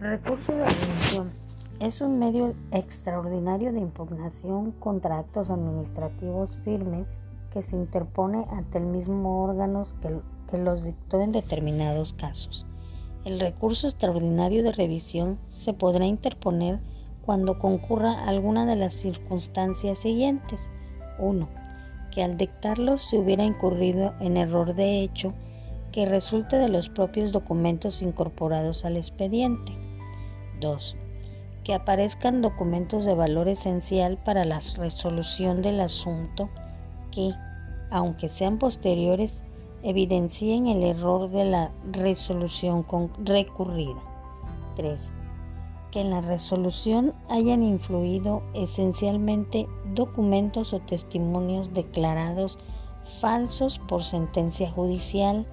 Recurso de revisión es un medio extraordinario de impugnación contra actos administrativos firmes que se interpone ante el mismo órgano que, que los dictó en determinados casos. El recurso extraordinario de revisión se podrá interponer cuando concurra alguna de las circunstancias siguientes. 1. Que al dictarlo se hubiera incurrido en error de hecho que resulte de los propios documentos incorporados al expediente. 2. Que aparezcan documentos de valor esencial para la resolución del asunto que, aunque sean posteriores, evidencien el error de la resolución recurrida. 3. Que en la resolución hayan influido esencialmente documentos o testimonios declarados falsos por sentencia judicial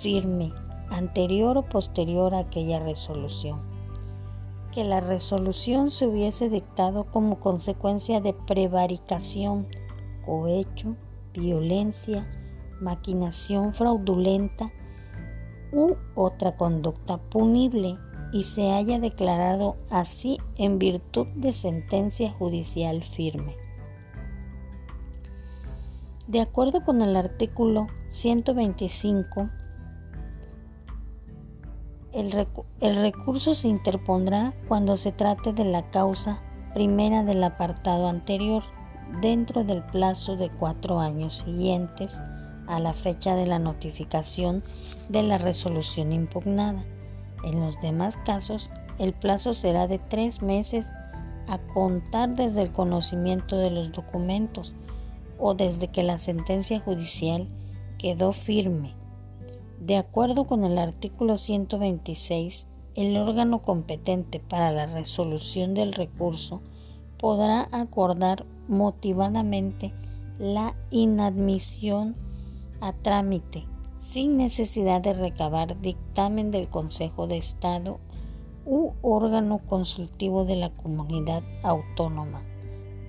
firme anterior o posterior a aquella resolución. Que la resolución se hubiese dictado como consecuencia de prevaricación, cohecho, violencia, maquinación fraudulenta u otra conducta punible y se haya declarado así en virtud de sentencia judicial firme. De acuerdo con el artículo 125, el, recurso se interpondrá cuando se trate de la causa primera del apartado anterior dentro del plazo de cuatro años siguientes a la fecha de la notificación de la resolución impugnada. En los demás casos, el plazo será de tres meses a contar desde el conocimiento de los documentos o desde que la sentencia judicial quedó firme. De acuerdo con el artículo 126, el órgano competente para la resolución del recurso podrá acordar motivadamente la inadmisión a trámite sin necesidad de recabar dictamen del Consejo de Estado u órgano consultivo de la comunidad autónoma,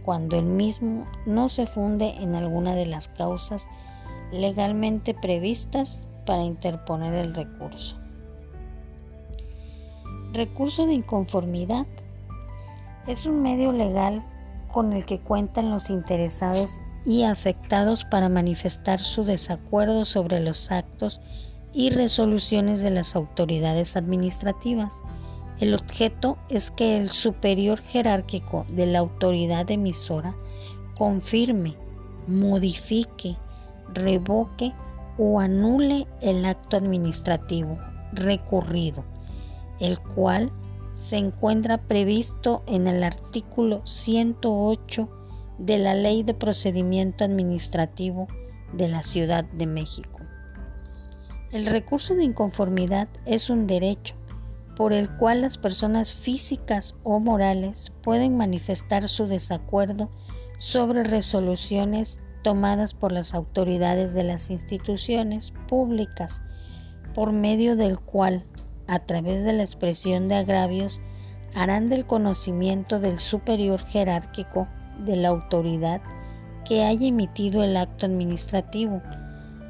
cuando el mismo no se funde en alguna de las causas legalmente previstas para interponer el recurso. Recurso de inconformidad es un medio legal con el que cuentan los interesados y afectados para manifestar su desacuerdo sobre los actos y resoluciones de las autoridades administrativas. El objeto es que el superior jerárquico de la autoridad emisora confirme, modifique, revoque o anule el acto administrativo recurrido, el cual se encuentra previsto en el artículo 108 de la Ley de Procedimiento Administrativo de la Ciudad de México. El recurso de inconformidad es un derecho por el cual las personas físicas o morales pueden manifestar su desacuerdo sobre resoluciones tomadas por las autoridades de las instituciones públicas, por medio del cual, a través de la expresión de agravios, harán del conocimiento del superior jerárquico de la autoridad que haya emitido el acto administrativo,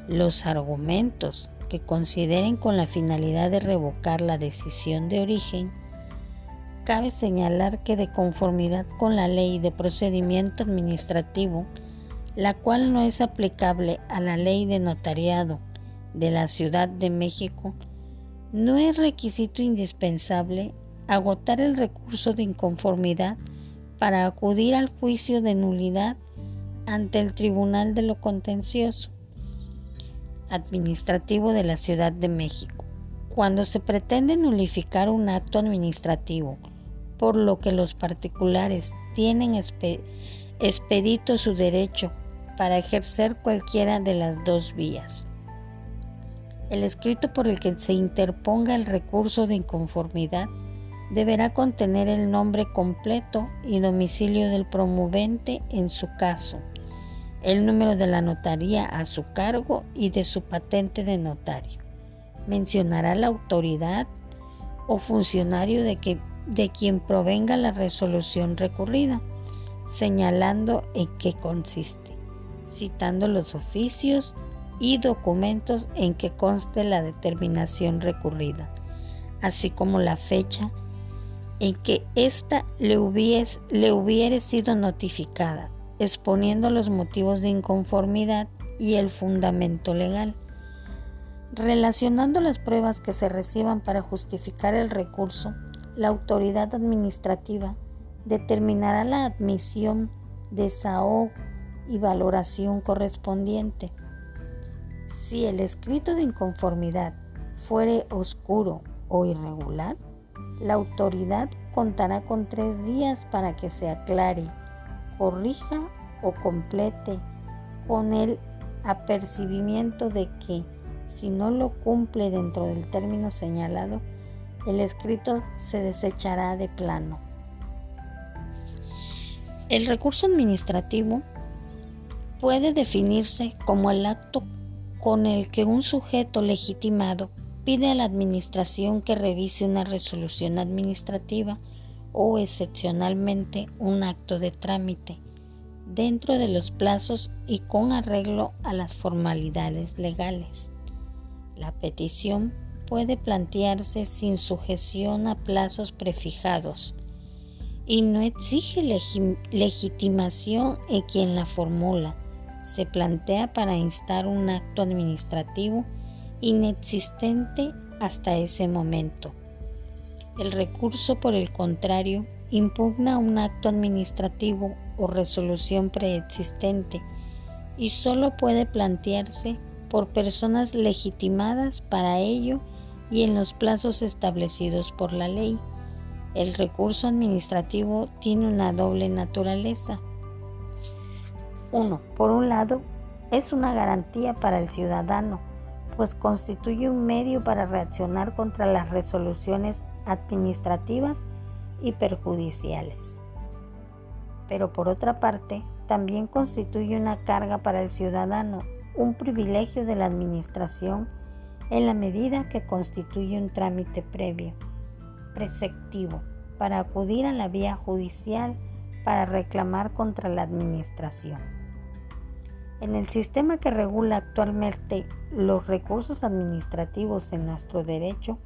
los argumentos que consideren con la finalidad de revocar la decisión de origen, cabe señalar que de conformidad con la ley de procedimiento administrativo, la cual no es aplicable a la ley de notariado de la Ciudad de México, no es requisito indispensable agotar el recurso de inconformidad para acudir al juicio de nulidad ante el Tribunal de lo Contencioso Administrativo de la Ciudad de México. Cuando se pretende nulificar un acto administrativo, por lo que los particulares tienen expedito su derecho para ejercer cualquiera de las dos vías. El escrito por el que se interponga el recurso de inconformidad deberá contener el nombre completo y domicilio del promovente en su caso, el número de la notaría a su cargo y de su patente de notario. Mencionará la autoridad o funcionario de, que, de quien provenga la resolución recurrida, señalando en qué consiste, citando los oficios y documentos en que conste la determinación recurrida, así como la fecha en que ésta le, hubiese, le hubiere sido notificada, exponiendo los motivos de inconformidad y el fundamento legal. Relacionando las pruebas que se reciban para justificar el recurso, la autoridad administrativa determinará la admisión, desahogo y valoración correspondiente. Si el escrito de inconformidad fuere oscuro o irregular, la autoridad contará con tres días para que se aclare, corrija o complete con el apercibimiento de que si no lo cumple dentro del término señalado, el escrito se desechará de plano. El recurso administrativo puede definirse como el acto con el que un sujeto legitimado pide a la Administración que revise una resolución administrativa o excepcionalmente un acto de trámite dentro de los plazos y con arreglo a las formalidades legales. La petición puede plantearse sin sujeción a plazos prefijados y no exige legitimación en quien la formula. Se plantea para instar un acto administrativo inexistente hasta ese momento. El recurso, por el contrario, impugna un acto administrativo o resolución preexistente y solo puede plantearse por personas legitimadas para ello y en los plazos establecidos por la ley. El recurso administrativo tiene una doble naturaleza. Uno, por un lado, es una garantía para el ciudadano pues constituye un medio para reaccionar contra las resoluciones administrativas y perjudiciales. Pero por otra parte, también constituye una carga para el ciudadano, un privilegio de la administración en la medida que constituye un trámite previo, preceptivo, para acudir a la vía judicial para reclamar contra la administración. En el sistema que regula actualmente los recursos administrativos en nuestro derecho,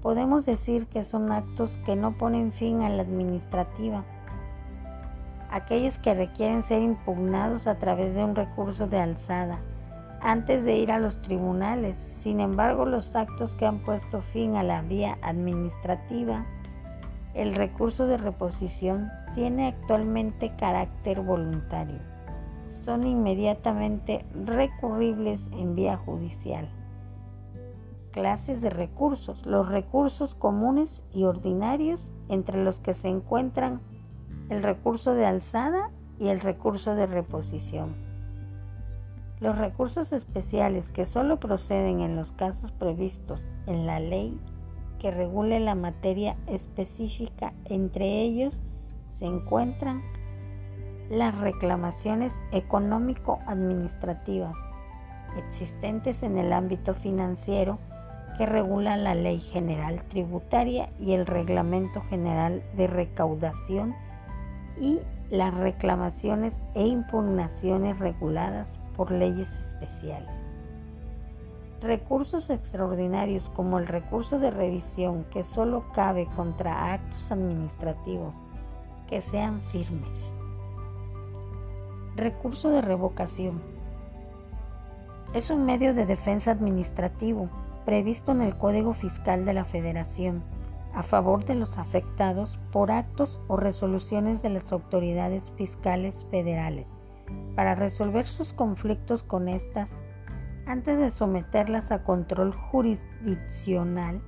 podemos decir que son actos que no ponen fin a la administrativa, aquellos que requieren ser impugnados a través de un recurso de alzada, antes de ir a los tribunales. Sin embargo, los actos que han puesto fin a la vía administrativa, el recurso de reposición tiene actualmente carácter voluntario son inmediatamente recurribles en vía judicial. Clases de recursos. Los recursos comunes y ordinarios entre los que se encuentran el recurso de alzada y el recurso de reposición. Los recursos especiales que solo proceden en los casos previstos en la ley que regule la materia específica, entre ellos se encuentran las reclamaciones económico-administrativas existentes en el ámbito financiero que regulan la Ley General Tributaria y el Reglamento General de Recaudación y las reclamaciones e impugnaciones reguladas por leyes especiales. Recursos extraordinarios como el recurso de revisión que solo cabe contra actos administrativos que sean firmes. Recurso de revocación. Es un medio de defensa administrativo previsto en el Código Fiscal de la Federación a favor de los afectados por actos o resoluciones de las autoridades fiscales federales para resolver sus conflictos con estas antes de someterlas a control jurisdiccional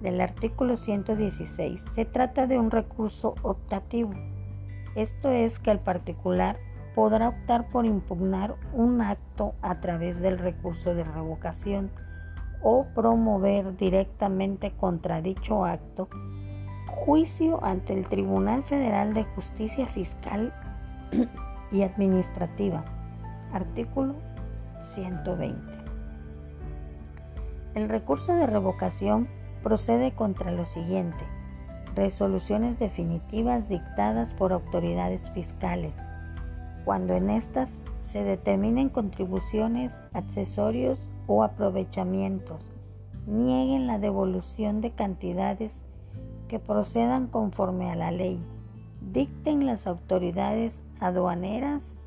del artículo 116. Se trata de un recurso optativo. Esto es que el particular podrá optar por impugnar un acto a través del recurso de revocación o promover directamente contra dicho acto juicio ante el Tribunal Federal de Justicia Fiscal y Administrativa. Artículo 120. El recurso de revocación procede contra lo siguiente. Resoluciones definitivas dictadas por autoridades fiscales cuando en estas se determinen contribuciones, accesorios o aprovechamientos, nieguen la devolución de cantidades que procedan conforme a la ley, dicten las autoridades aduaneras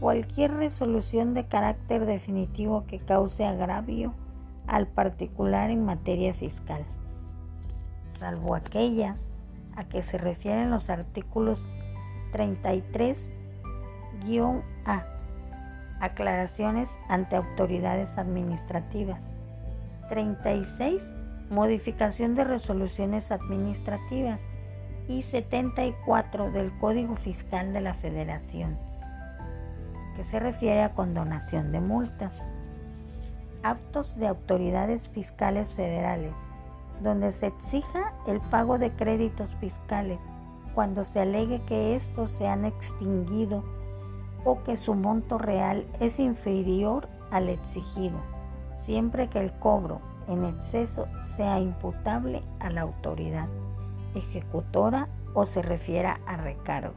cualquier resolución de carácter definitivo que cause agravio al particular en materia fiscal, salvo aquellas a que se refieren los artículos 33-A, aclaraciones ante autoridades administrativas, 36, modificación de resoluciones administrativas. Y 74 del Código Fiscal de la Federación, que se refiere a condonación de multas. Actos de autoridades fiscales federales, donde se exija el pago de créditos fiscales cuando se alegue que estos se han extinguido o que su monto real es inferior al exigido, siempre que el cobro en exceso sea imputable a la autoridad ejecutora o se refiera a recargos,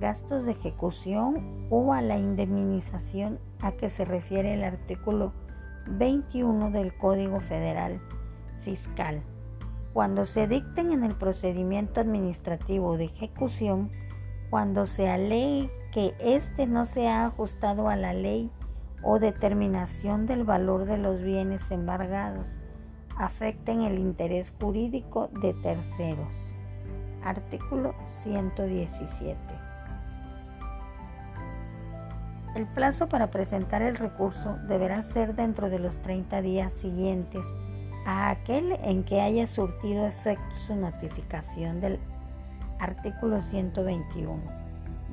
gastos de ejecución o a la indemnización a que se refiere el artículo 21 del Código Federal Fiscal. Cuando se dicten en el procedimiento administrativo de ejecución, cuando se alegue que éste no se ha ajustado a la ley o determinación del valor de los bienes embargados, afecten el interés jurídico de terceros. Artículo 117. El plazo para presentar el recurso deberá ser dentro de los 30 días siguientes a aquel en que haya surtido efecto su notificación del artículo 121.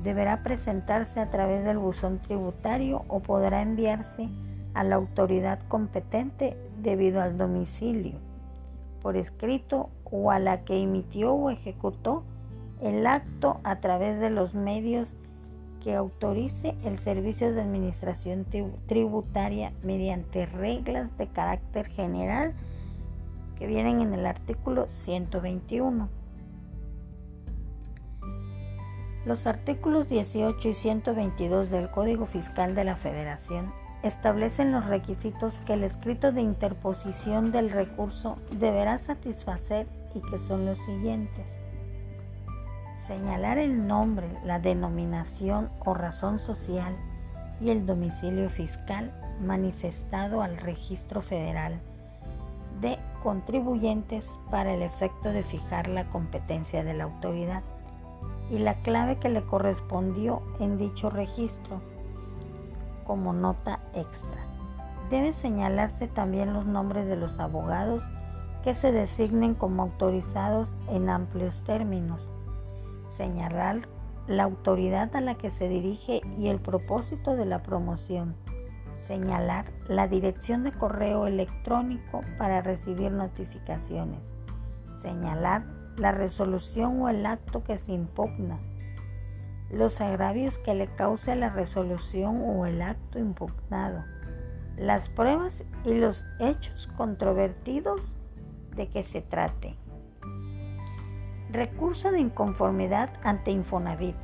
Deberá presentarse a través del buzón tributario o podrá enviarse a la autoridad competente debido al domicilio por escrito o a la que emitió o ejecutó el acto a través de los medios que autorice el servicio de administración tributaria mediante reglas de carácter general que vienen en el artículo 121. Los artículos 18 y 122 del Código Fiscal de la Federación establecen los requisitos que el escrito de interposición del recurso deberá satisfacer y que son los siguientes. Señalar el nombre, la denominación o razón social y el domicilio fiscal manifestado al registro federal de contribuyentes para el efecto de fijar la competencia de la autoridad y la clave que le correspondió en dicho registro como nota extra. Debe señalarse también los nombres de los abogados que se designen como autorizados en amplios términos. Señalar la autoridad a la que se dirige y el propósito de la promoción. Señalar la dirección de correo electrónico para recibir notificaciones. Señalar la resolución o el acto que se impugna los agravios que le cause la resolución o el acto impugnado, las pruebas y los hechos controvertidos de que se trate. Recurso de inconformidad ante Infonavit.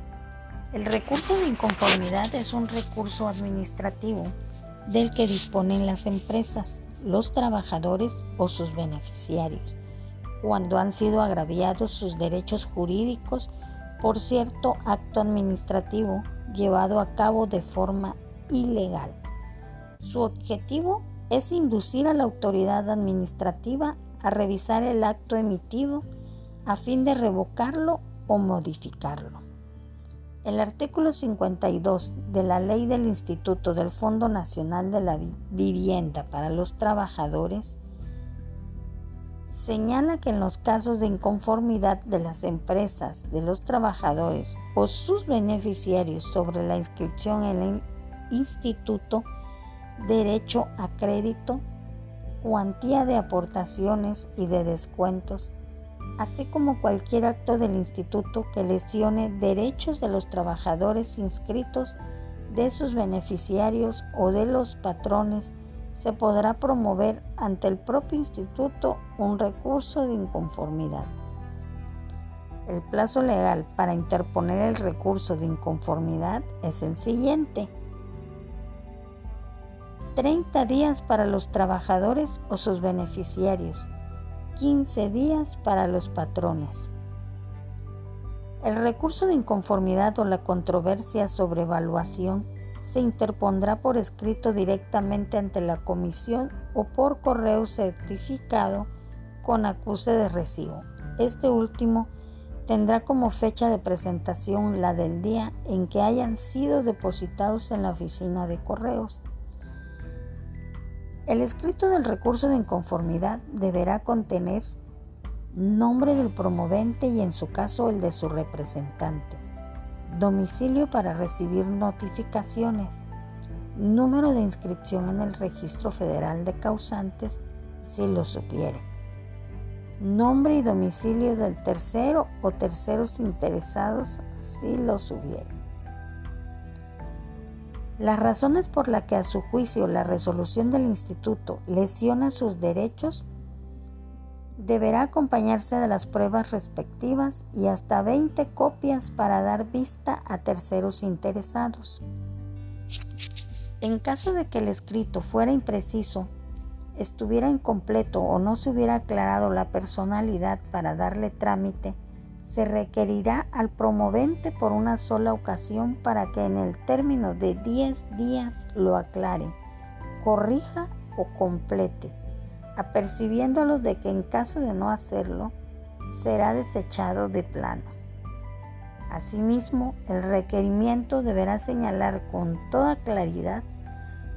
El recurso de inconformidad es un recurso administrativo del que disponen las empresas, los trabajadores o sus beneficiarios, cuando han sido agraviados sus derechos jurídicos por cierto acto administrativo llevado a cabo de forma ilegal. Su objetivo es inducir a la autoridad administrativa a revisar el acto emitido a fin de revocarlo o modificarlo. El artículo 52 de la Ley del Instituto del Fondo Nacional de la Vivienda para los Trabajadores señala que en los casos de inconformidad de las empresas, de los trabajadores o sus beneficiarios sobre la inscripción en el instituto, derecho a crédito, cuantía de aportaciones y de descuentos, así como cualquier acto del instituto que lesione derechos de los trabajadores inscritos, de sus beneficiarios o de los patrones se podrá promover ante el propio instituto un recurso de inconformidad. El plazo legal para interponer el recurso de inconformidad es el siguiente. 30 días para los trabajadores o sus beneficiarios, 15 días para los patrones. El recurso de inconformidad o la controversia sobre evaluación se interpondrá por escrito directamente ante la comisión o por correo certificado con acuse de recibo. Este último tendrá como fecha de presentación la del día en que hayan sido depositados en la oficina de correos. El escrito del recurso de inconformidad deberá contener nombre del promovente y en su caso el de su representante, domicilio para recibir notificaciones, número de inscripción en el registro federal de causantes si lo supiere, nombre y domicilio del tercero o terceros interesados si los hubiere. Las razones por las que a su juicio la resolución del instituto lesiona sus derechos deberá acompañarse de las pruebas respectivas y hasta 20 copias para dar vista a terceros interesados. En caso de que el escrito fuera impreciso, estuviera incompleto o no se hubiera aclarado la personalidad para darle trámite, se requerirá al promovente por una sola ocasión para que en el término de 10 días lo aclare, corrija o complete apercibiéndolos de que en caso de no hacerlo, será desechado de plano. Asimismo, el requerimiento deberá señalar con toda claridad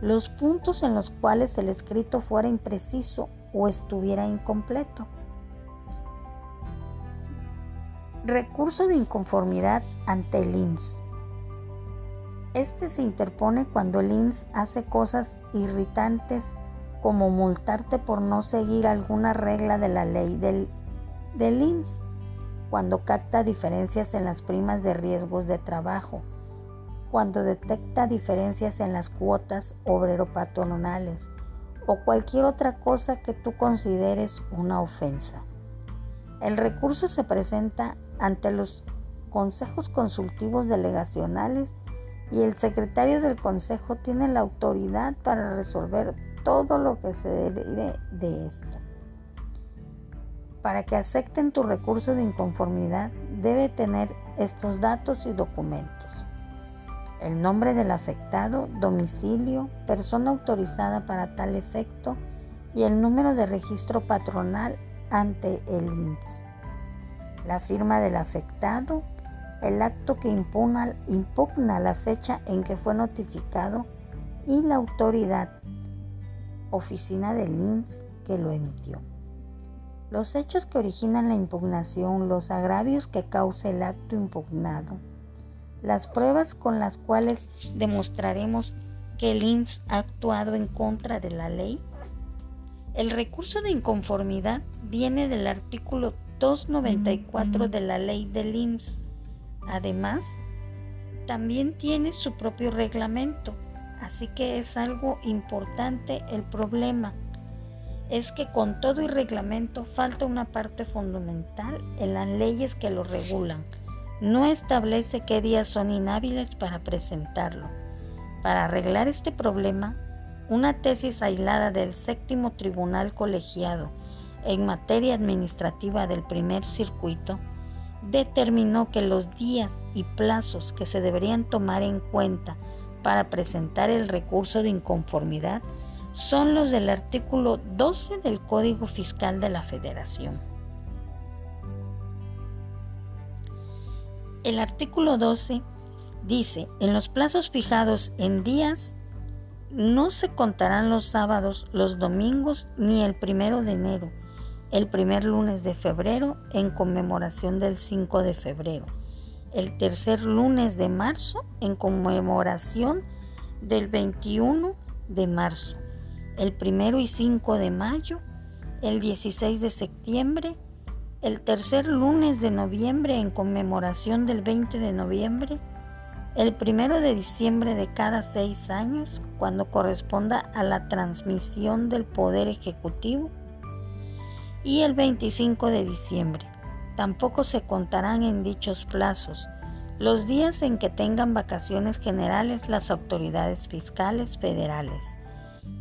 los puntos en los cuales el escrito fuera impreciso o estuviera incompleto. Recurso de inconformidad ante el. Este se interpone cuando el INS hace cosas irritantes como multarte por no seguir alguna regla de la ley del, del cuando capta diferencias en las primas de riesgos de trabajo, cuando detecta diferencias en las cuotas obrero-patronales o cualquier otra cosa que tú consideres una ofensa. El recurso se presenta ante los consejos consultivos delegacionales y el secretario del consejo tiene la autoridad para resolver todo lo que se derive de esto. Para que acepten tu recurso de inconformidad, debe tener estos datos y documentos. El nombre del afectado, domicilio, persona autorizada para tal efecto y el número de registro patronal ante el INPS. La firma del afectado, el acto que impugna, impugna la fecha en que fue notificado y la autoridad oficina del INS que lo emitió. Los hechos que originan la impugnación, los agravios que causa el acto impugnado, las pruebas con las cuales demostraremos que el INS ha actuado en contra de la ley. El recurso de inconformidad viene del artículo 294 de la ley del INS. Además, también tiene su propio reglamento Así que es algo importante el problema. Es que con todo y reglamento falta una parte fundamental en las leyes que lo regulan. No establece qué días son inhábiles para presentarlo. Para arreglar este problema, una tesis aislada del séptimo tribunal colegiado en materia administrativa del primer circuito determinó que los días y plazos que se deberían tomar en cuenta para presentar el recurso de inconformidad son los del artículo 12 del Código Fiscal de la Federación. El artículo 12 dice, en los plazos fijados en días, no se contarán los sábados, los domingos ni el primero de enero, el primer lunes de febrero en conmemoración del 5 de febrero el tercer lunes de marzo en conmemoración del 21 de marzo, el primero y 5 de mayo, el 16 de septiembre, el tercer lunes de noviembre en conmemoración del 20 de noviembre, el primero de diciembre de cada seis años, cuando corresponda a la transmisión del Poder Ejecutivo, y el 25 de diciembre. Tampoco se contarán en dichos plazos los días en que tengan vacaciones generales las autoridades fiscales federales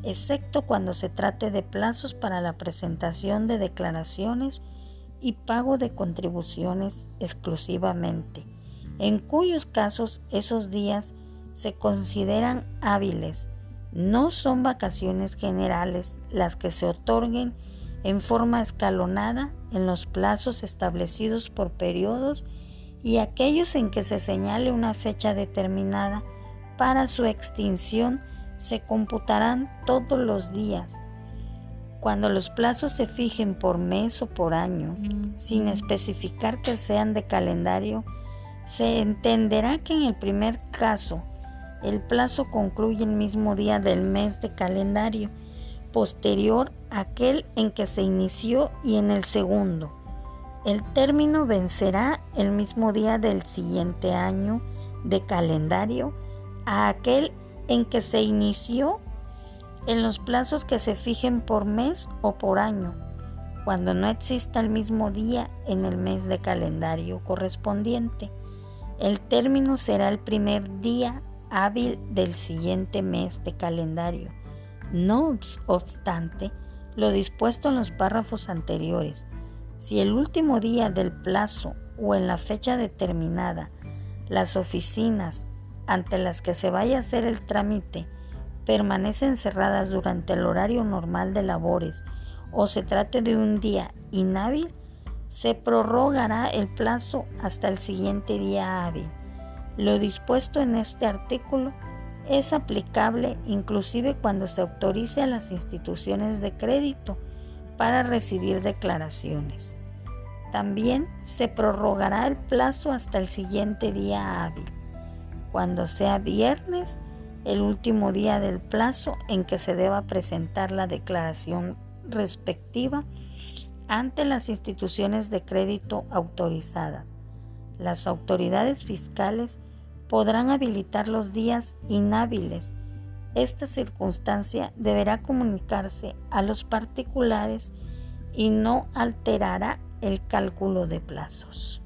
excepto cuando se trate de plazos para la presentación de declaraciones y pago de contribuciones exclusivamente, en cuyos casos esos días se consideran hábiles. No son vacaciones generales las que se otorguen en forma escalonada en los plazos establecidos por periodos y aquellos en que se señale una fecha determinada para su extinción se computarán todos los días. Cuando los plazos se fijen por mes o por año, sin especificar que sean de calendario, se entenderá que en el primer caso el plazo concluye el mismo día del mes de calendario, posterior a aquel en que se inició y en el segundo. El término vencerá el mismo día del siguiente año de calendario a aquel en que se inició en los plazos que se fijen por mes o por año, cuando no exista el mismo día en el mes de calendario correspondiente. El término será el primer día hábil del siguiente mes de calendario. No obstante, lo dispuesto en los párrafos anteriores, si el último día del plazo o en la fecha determinada las oficinas ante las que se vaya a hacer el trámite permanecen cerradas durante el horario normal de labores o se trate de un día inhábil, se prorrogará el plazo hasta el siguiente día hábil. Lo dispuesto en este artículo es aplicable inclusive cuando se autorice a las instituciones de crédito para recibir declaraciones. También se prorrogará el plazo hasta el siguiente día hábil, cuando sea viernes, el último día del plazo en que se deba presentar la declaración respectiva ante las instituciones de crédito autorizadas. Las autoridades fiscales podrán habilitar los días inhábiles. Esta circunstancia deberá comunicarse a los particulares y no alterará el cálculo de plazos.